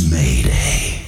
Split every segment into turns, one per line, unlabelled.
Mayday.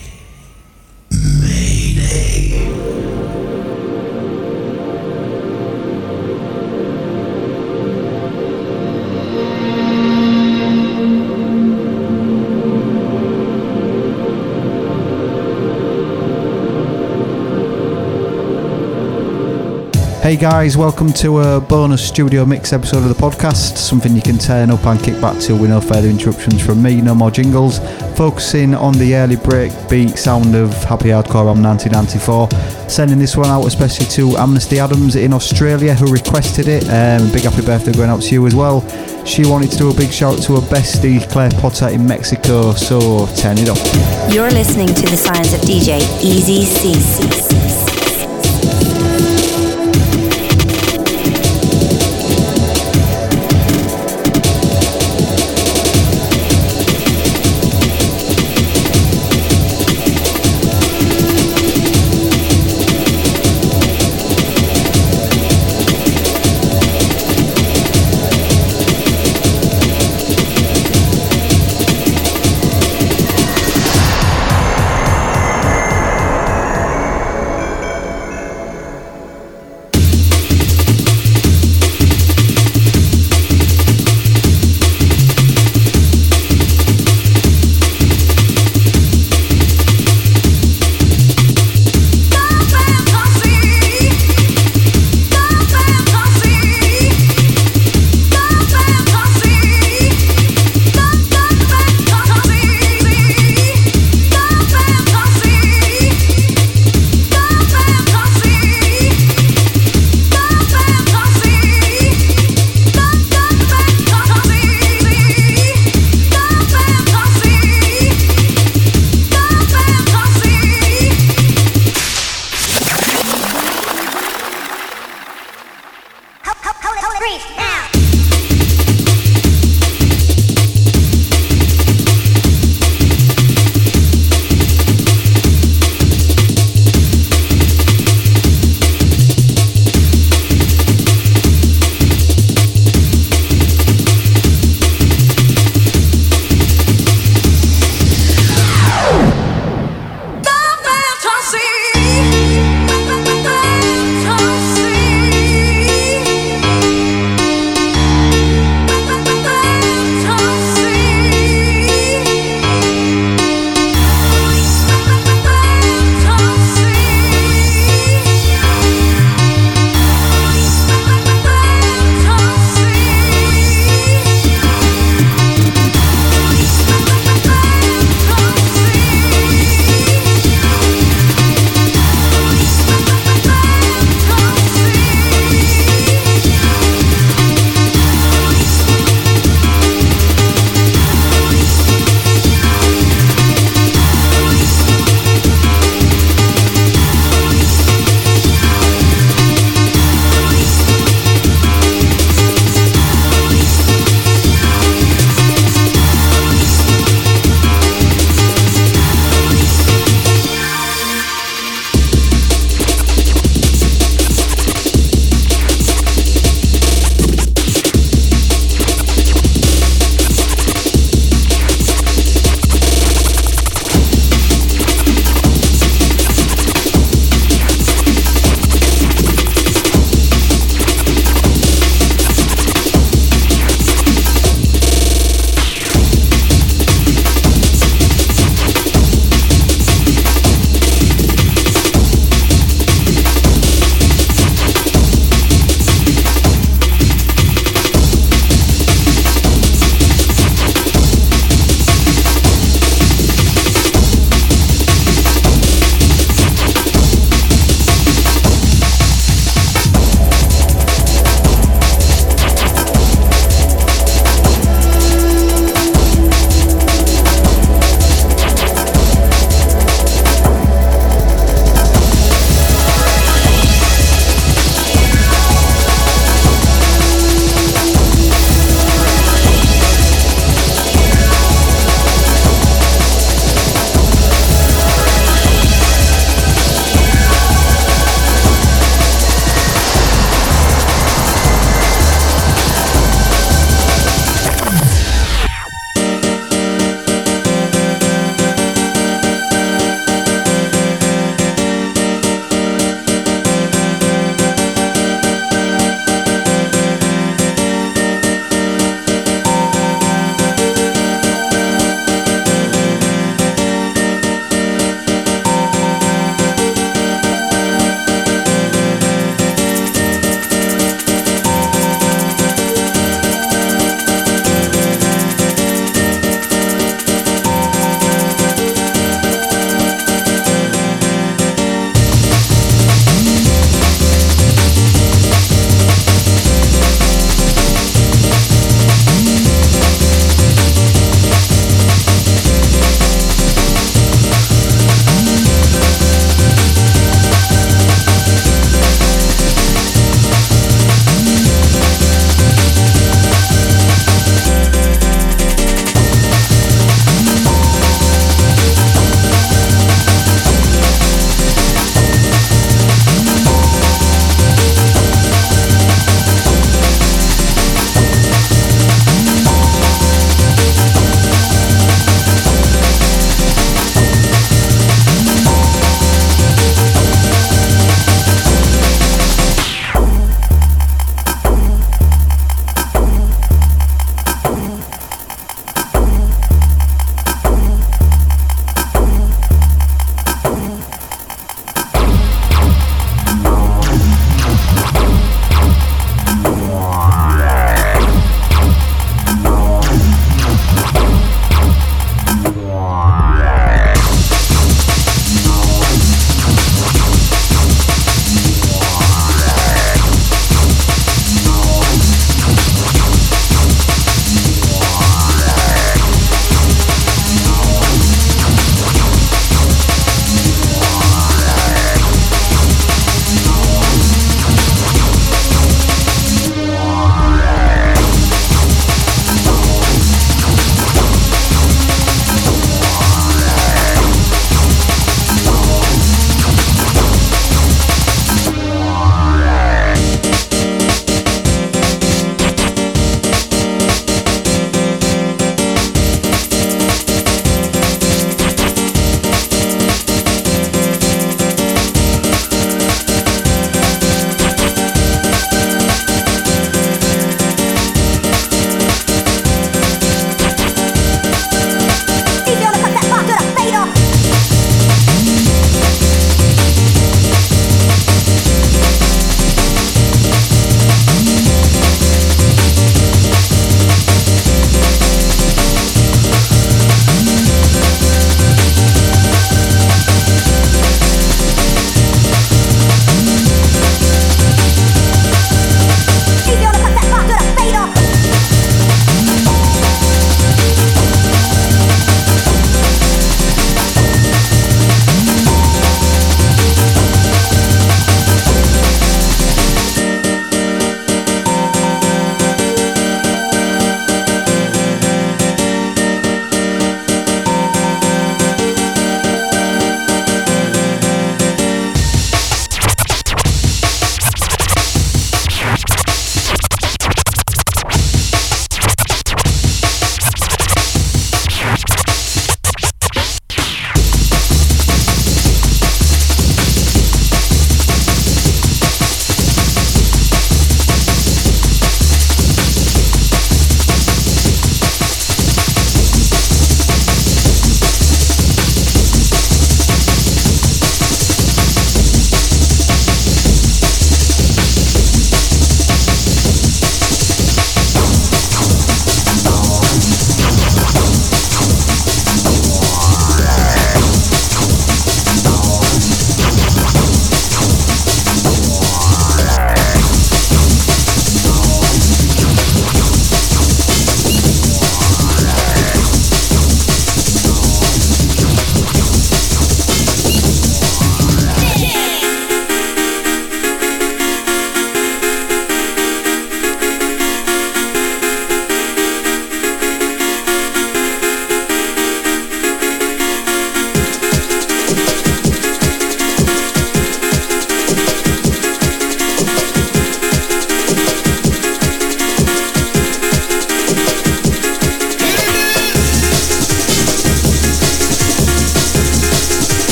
Hey guys, welcome to a bonus studio mix episode of the podcast. Something you can turn up and kick back to with no further interruptions from me, no more jingles. Focusing on the early break beat sound of Happy Hardcore on 1994. Sending this one out especially to Amnesty Adams in Australia who requested it. Um, big happy birthday going out to you as well. She wanted to do a big shout to her bestie Claire Potter in Mexico, so turn it up.
You're listening to the sounds of DJ Easy C.